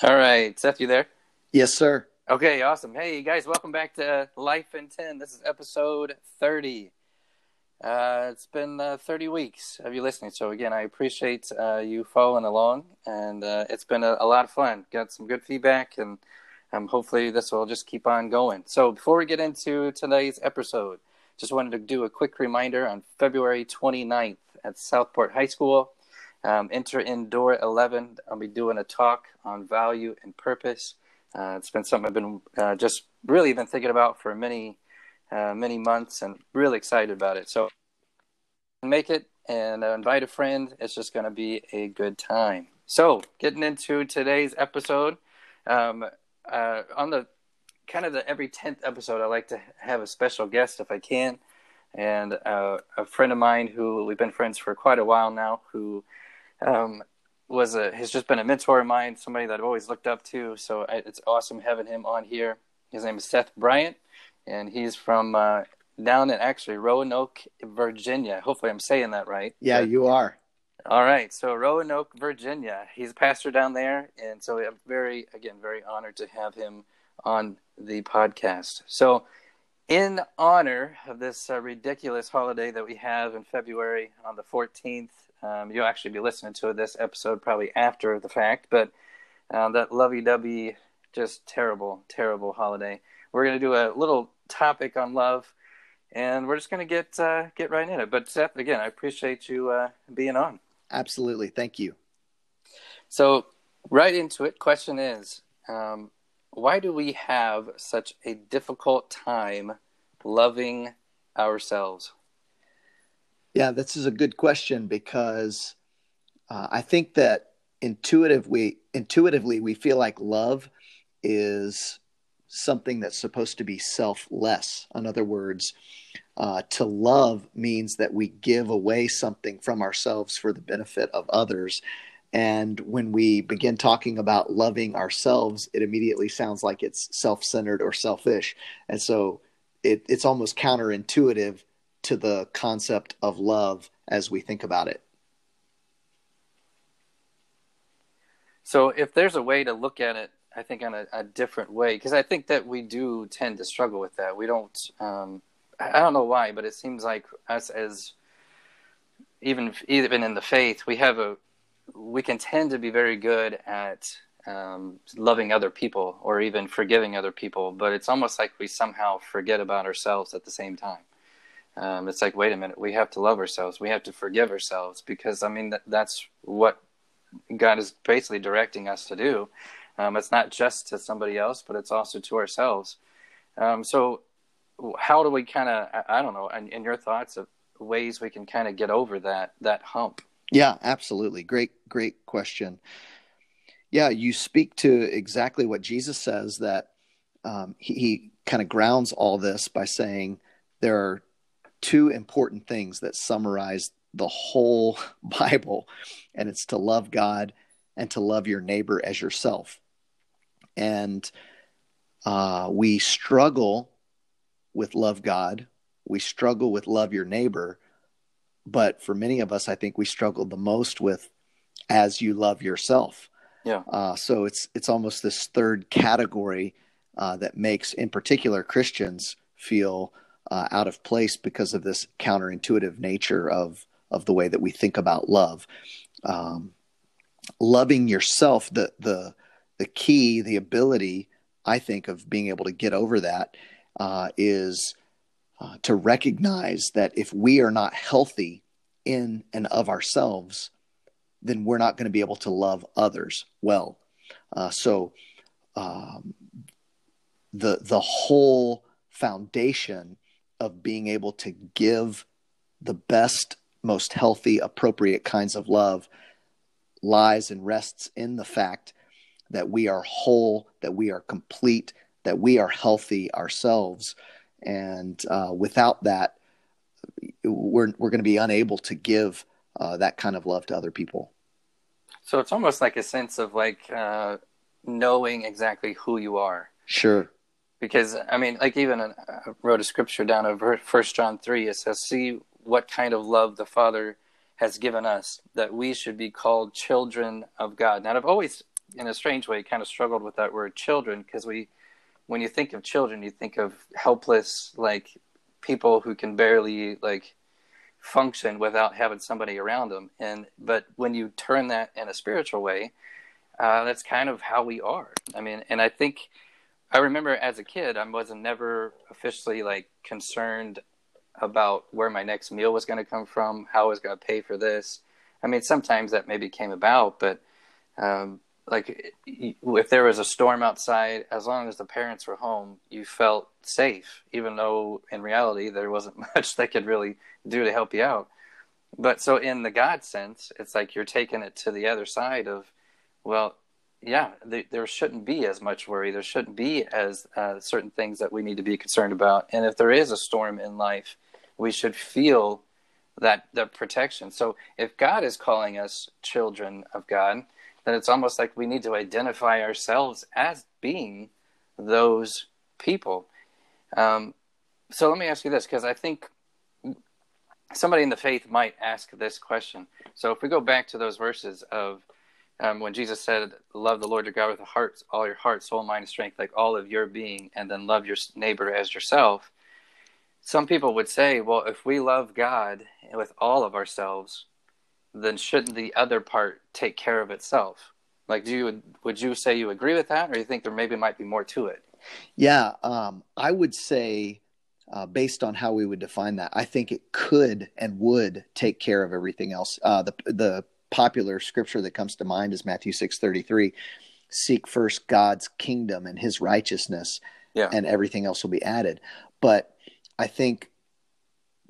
All right, Seth, you there? Yes, sir. Okay, awesome. Hey, guys, welcome back to Life in 10. This is episode 30. Uh, it's been uh, 30 weeks of you listening. So, again, I appreciate uh, you following along, and uh, it's been a, a, lot of fun. Got some good feedback, and um, hopefully, this will just keep on going. So, before we get into today's episode, just wanted to do a quick reminder on February 29th at Southport High School. Um, enter in door 11. I'll be doing a talk on value and purpose. Uh, it's been something I've been uh, just really been thinking about for many, uh, many months and really excited about it. So make it and uh, invite a friend. It's just going to be a good time. So getting into today's episode, um, uh, on the kind of the every 10th episode, I like to have a special guest if I can. And uh, a friend of mine who we've been friends for quite a while now, who um, was a has just been a mentor of mine, somebody that I've always looked up to. So I, it's awesome having him on here. His name is Seth Bryant, and he's from uh, down in actually Roanoke, Virginia. Hopefully, I'm saying that right. Yeah, but, you are. All right, so Roanoke, Virginia. He's a pastor down there, and so I'm very, again, very honored to have him on the podcast. So, in honor of this uh, ridiculous holiday that we have in February on the 14th, um, you'll actually be listening to this episode probably after the fact, but uh, that lovey-dovey, just terrible, terrible holiday. We're going to do a little topic on love, and we're just going to get uh, get right in it. But Seth, again, I appreciate you uh, being on. Absolutely, thank you. So, right into it. Question is, um, why do we have such a difficult time loving ourselves? Yeah, this is a good question because uh, I think that intuitively, intuitively, we feel like love is something that's supposed to be selfless. In other words, uh, to love means that we give away something from ourselves for the benefit of others. And when we begin talking about loving ourselves, it immediately sounds like it's self centered or selfish. And so it, it's almost counterintuitive to the concept of love as we think about it. So, if there's a way to look at it, I think on a, a different way, because I think that we do tend to struggle with that. We don't, um, I don't know why, but it seems like us as even even in the faith, we have a we can tend to be very good at um, loving other people or even forgiving other people, but it's almost like we somehow forget about ourselves at the same time. Um, it's like, wait a minute, we have to love ourselves. We have to forgive ourselves because, I mean, that, that's what God is basically directing us to do. Um, it's not just to somebody else, but it's also to ourselves. Um, so, how do we kind of, I, I, don't know, in, in your thoughts of ways we can kind of get over that that hump? Yeah, absolutely. Great, great question. Yeah, you speak to exactly what Jesus says that um, he, he kind of grounds all this by saying there are two important things that summarize the whole Bible, and it's to love God and to love your neighbor as yourself. And uh, we struggle with love God, we struggle with love your neighbor, but for many of us, I think we struggle the most with as you love yourself. Yeah. Uh, so it's it's almost this third category uh, that makes, in particular, Christians feel uh, out of place because of this counterintuitive nature of of the way that we think about love. Um, loving yourself, the the the key, the ability, I think, of being able to get over that uh, is uh, to recognize that if we are not healthy in and of ourselves, then we're not going to be able to love others well. Uh, so, um, the the whole foundation of being able to give the best, most healthy, appropriate kinds of love lies and rests in the fact that we are whole, that we are complete, that we are healthy ourselves. And uh, without that, we're, we're going to be unable to give uh, that kind of love to other people. So it's almost like a sense of like uh, knowing exactly who you are. Sure because I mean, like even I wrote a scripture down of First John three. It says, "See what kind of love the Father has given us, that we should be called children of God." Now, I've always in a strange way, kind of struggled with that word children because we, when you think of children, you think of helpless, like people who can barely like function without having somebody around them. And but when you turn that in a spiritual way, uh, that's kind of how we are. I mean, and I think I remember as a kid, I wasn't never officially like concerned about where my next meal was going to come from, how I was going to pay for this. I mean, sometimes that maybe came about, but um, like if there was a storm outside, as long as the parents were home, you felt safe, even though in reality there wasn't much they could really do to help you out. But so in the God sense, it's like you're taking it to the other side of, well, yeah, th- there shouldn't be as much worry. There shouldn't be as uh, certain things that we need to be concerned about. And if there is a storm in life, we should feel that that protection. So if God is calling us children of God, then it's almost like we need to identify ourselves as being those people. Um, so let me ask you this, because I think somebody in the faith might ask this question. So if we go back to those verses of um, when Jesus said, "Love the Lord your God with heart, all your heart, soul, mind, and strength, like all of your being, and then love your neighbor as yourself." Some people would say, "Well, if we love God with all of ourselves, then shouldn't the other part take care of itself?" Like, do you would you say you agree with that, or you think there maybe might be more to it? Yeah, um, I would say, uh, based on how we would define that, I think it could and would take care of everything else. Uh, the the popular scripture that comes to mind is Matthew six thirty three. Seek first God's kingdom and His righteousness, yeah. and everything else will be added. But I think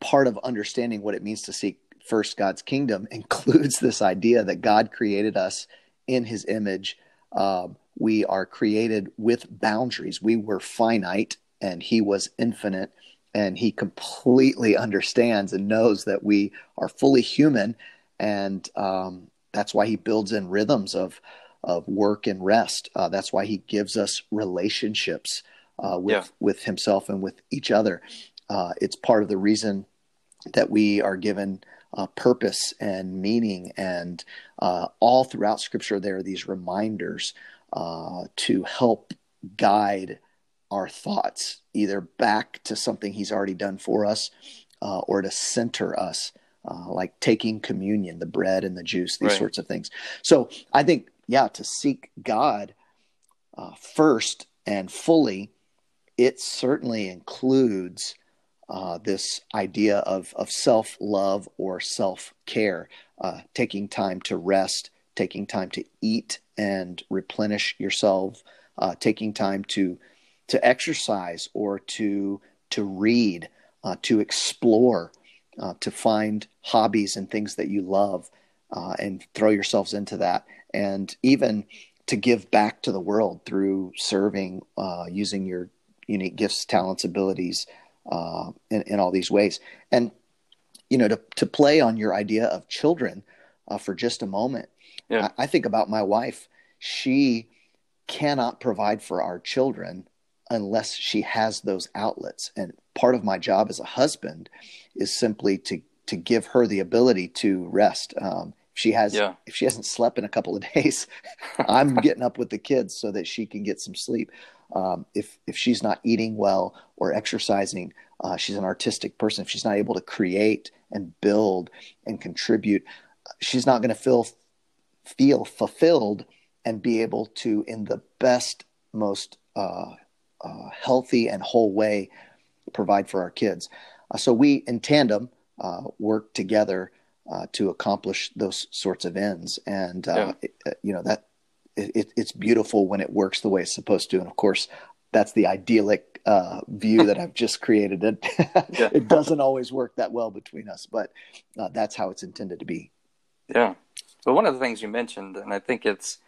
part of understanding what it means to seek first God's kingdom includes this idea that God created us in His image. Um, we are created with boundaries. We were finite, and He was infinite, and He completely understands and knows that we are fully human and um, that's why he builds in rhythms of of work and rest. Uh, that's why he gives us relationships uh, with yeah. with himself and with each other. Uh, it's part of the reason that we are given uh, purpose and meaning, and uh, all throughout Scripture there are these reminders uh, to help guide our thoughts either back to something He's already done for us, or to center us uh, like taking communion, the bread and the juice, these right. sorts of things. So I think, yeah, to seek God uh, first and fully, it certainly includes uh, this idea of, of self love or self care, uh, taking time to rest, taking time to eat and replenish yourself, uh, taking time to to exercise or to to read, uh, to explore uh, to find hobbies and things that you love uh, and throw yourselves into that. And even to give back to the world through serving, uh, using your unique gifts, talents, abilities uh, in, in, all these ways. And, you know, to, to play on your idea of children uh, for just a moment, yeah. I, I think about my wife. She cannot provide for our children unless she has those outlets. And part of my job as a husband is simply to to give her the ability to rest. Um, if she has yeah. if she hasn't slept in a couple of days, I'm getting up with the kids so that she can get some sleep. Um, if if she's not eating well or exercising, uh, she's an artistic person. If she's not able to create and build and contribute, she's not going to feel feel fulfilled and be able to, in the best, most uh, uh, healthy and whole way, provide for our kids. Uh, so we, in tandem, uh, work together uh, to accomplish those sorts of ends, and yeah. it, you know that it, it's beautiful when it works the way it's supposed to. And of course, that's the idyllic uh, view that I've just created. It yeah. it doesn't always work that well between us, but uh, that's how it's intended to be. Yeah. Well, one of the things you mentioned, and I think it's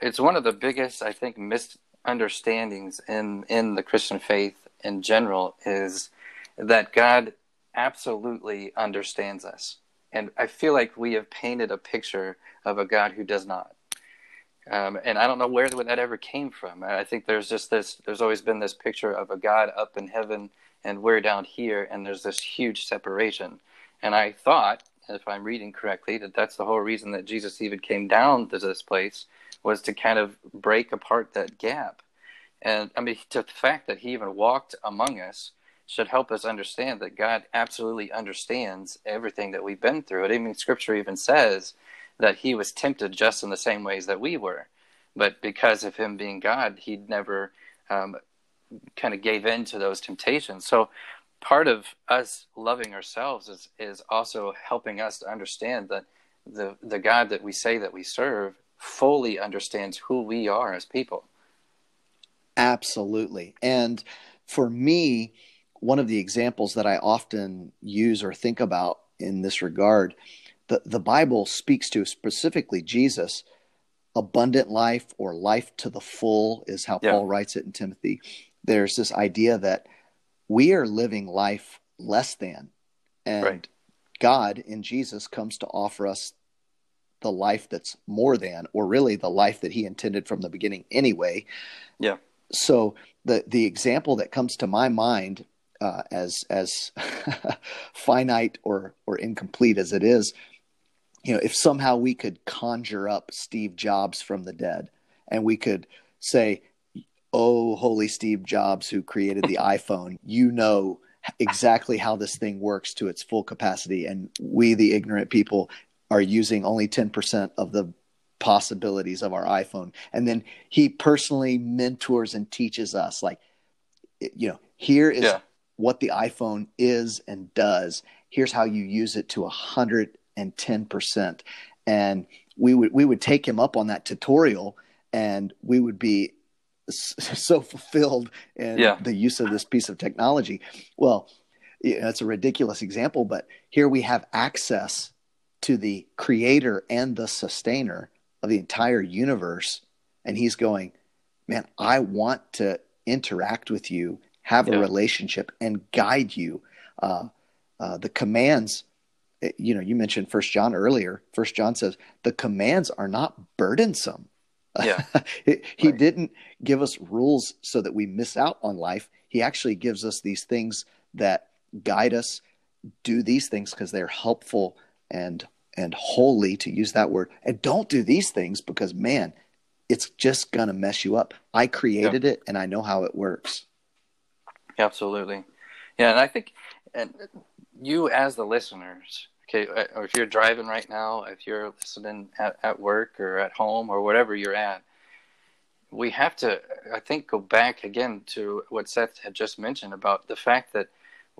it's one of the biggest, I think, misunderstandings in in the Christian faith in general is that God absolutely understands us. And I feel like we have painted a picture of a God who does not. Um, and I don't know where that ever came from. I think there's just this, there's always been this picture of a God up in heaven and we're down here, and there's this huge separation. And I thought, if I'm reading correctly, that that's the whole reason that Jesus even came down to this place was to kind of break apart that gap. And I mean, to the fact that he even walked among us should help us understand that God absolutely understands everything that we've been through. It even Scripture even says that he was tempted just in the same ways that we were, but because of him being God, he never um, kind of gave in to those temptations. So part of us loving ourselves is is also helping us to understand that the the God that we say that we serve fully understands who we are as people. Absolutely. And for me, one of the examples that I often use or think about in this regard, the, the Bible speaks to specifically Jesus, abundant life or life to the full is how yeah. Paul writes it in Timothy. There's this idea that we are living life less than. And right. God in Jesus comes to offer us the life that's more than, or really the life that He intended from the beginning anyway. Yeah. So the the example that comes to my mind, uh, as as finite or or incomplete as it is, you know, if somehow we could conjure up Steve Jobs from the dead, and we could say, "Oh, holy Steve Jobs, who created the iPhone, you know." exactly how this thing works to its full capacity and we the ignorant people are using only 10% of the possibilities of our iPhone. And then he personally mentors and teaches us like you know, here is yeah. what the iPhone is and does. Here's how you use it to 110%. And we would we would take him up on that tutorial and we would be so fulfilled in yeah. the use of this piece of technology. Well, that's a ridiculous example, but here we have access to the creator and the sustainer of the entire universe. And he's going, man, I want to interact with you, have a relationship, and guide you. Uh, uh, the commands, eh, you know, you mentioned First John earlier. First John says the commands are not burdensome. Yeah. he right. didn't give us rules so that we miss out on life. He actually gives us these things that guide us, do these things because they're helpful and and holy to use that word. And don't do these things because man it's just gonna mess you up. I created yeah. it and i know how it works. Absolutely. Yeah and i think and you as the listeners okay or uh, if you're driving right now if you're listening at, at work or at home or whatever you're at we have to i think go back again to what seth had just mentioned about the fact that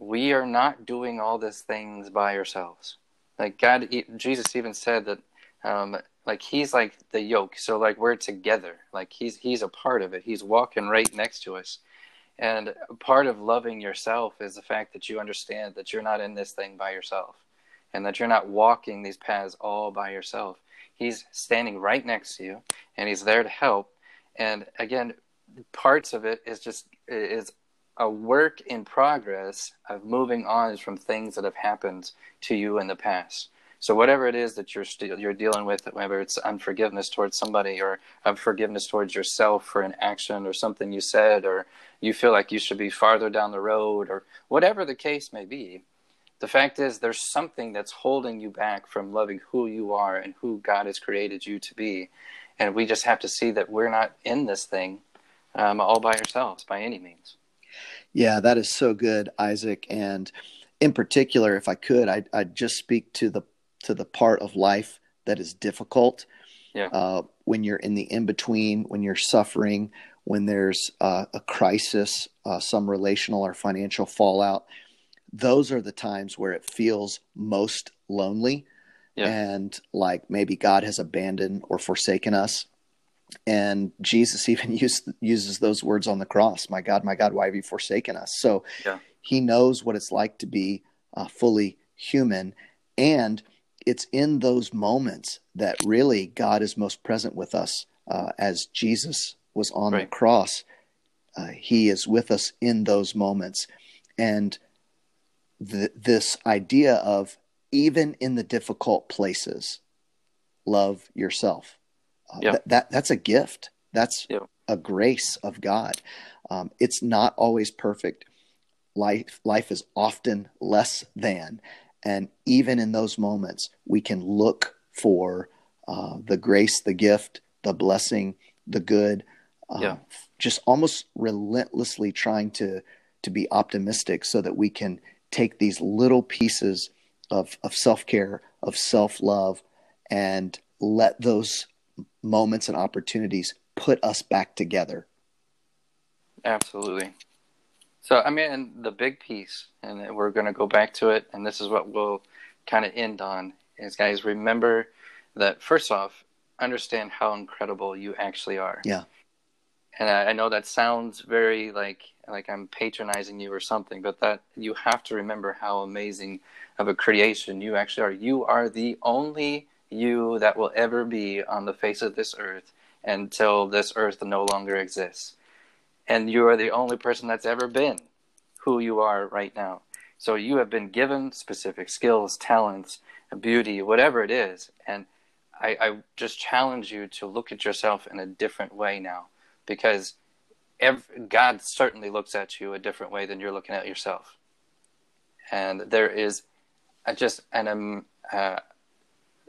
we are not doing all these things by ourselves like God, Jesus even said that, um, like He's like the yoke. So like we're together. Like He's He's a part of it. He's walking right next to us. And part of loving yourself is the fact that you understand that you're not in this thing by yourself, and that you're not walking these paths all by yourself. He's standing right next to you, and He's there to help. And again, parts of it is just is a work in progress of moving on from things that have happened to you in the past. So whatever it is that you're still you're dealing with, whether it's unforgiveness towards somebody or unforgiveness towards yourself for an action or something you said, or you feel like you should be farther down the road, or whatever the case may be, the fact is there's something that's holding you back from loving who you are and who God has created you to be, and we just have to see that we're not in this thing um, all by ourselves by any means. Yeah, that is so good, Isaac. And in particular, if I could, I'd, I'd just speak to the to the part of life that is difficult. Yeah. Uh, when you're in the in between, when you're suffering, when there's uh, a crisis, uh, some relational or financial fallout, those are the times where it feels most lonely yeah. and like maybe God has abandoned or forsaken us and Jesus even used, uses those words on the cross. My God, my God, why have you forsaken us? So yeah. he knows what it's like to be uh, fully human. And it's in those moments that really God is most present with us. Uh, as Jesus was on right. the cross, uh, he is with us in those moments. And the, this idea of even in the difficult places, love yourself yeah. Th- that that's a gift. That's yeah. a grace of God. Um, it's not always perfect. Life life is often less than, and even in those moments, we can look for uh, the grace, the gift, the blessing, the good. Uh, Yeah. Just almost relentlessly trying to to be optimistic so that we can take these little pieces of of self care, of self love, and let those moments and opportunities put us back together. Absolutely. So, I mean, the big piece, and we're going to go back to it, and this is what we'll kind of end on, is guys, remember that first off, understand how incredible you actually are. Yeah. And I, I know that sounds very like like I'm patronizing you or something, but that you have to remember how amazing of a creation you actually are. You are the only you that will ever be on the face of this earth until this earth no longer exists and you are the only person that's ever been who you are right now. So you have been given specific skills, talents, beauty, whatever it is. And I, I just challenge you to look at yourself in a different way now because every, God certainly looks at you a different way than you're looking at yourself. And there is just an, um, uh,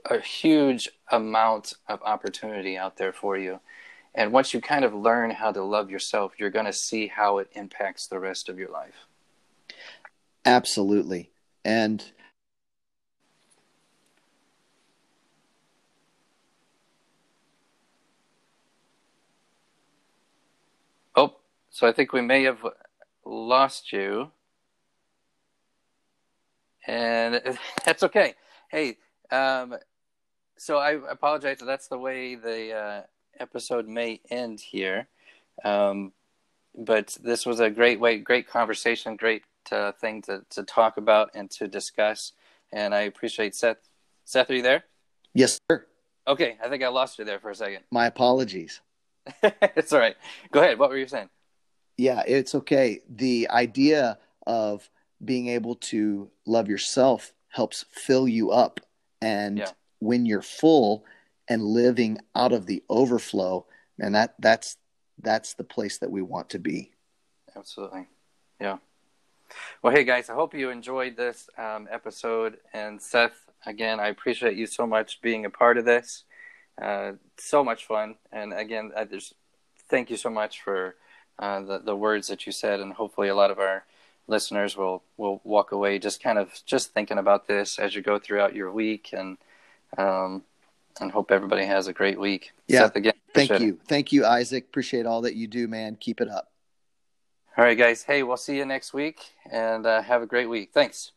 a huge amount of opportunity out there for you. And once you kind of learn how to love yourself, you're going to see how it impacts the rest of your life. Absolutely. And Oh, so I think we may have lost you. And that's okay. Hey, um, so I apologize. That's the way the uh, episode may end here. Um, but this was a great way, great conversation, great uh, thing to, to talk about and to discuss. And I appreciate Seth. Seth, are you there? yes, sir. Okay, I think I lost you there for a second. My apologies. it's all right. Go ahead. What were you saying? Yeah, it's okay. The idea of being able to love yourself helps fill you up. And Yeah. When you're full and living out of the overflow, and that that's that's the place that we want to be. Absolutely. Yeah. Well, hey, guys, I hope you enjoyed this um, episode. And Seth, again, I appreciate you so much being a part of this. Uh, so much fun. And again, I just thank you so much for uh, the, the words that you said. And hopefully, a lot of our listeners will, will walk away just kind of just thinking about this as you go throughout your week. And, um, and hope everybody has a great week. Yeah. Seth, again, Thank appreciate it. you. Thank you, Isaac. Appreciate all that you do, man. Keep it up. All right, guys. Hey, we'll see you next week and uh, have a great week. Thanks.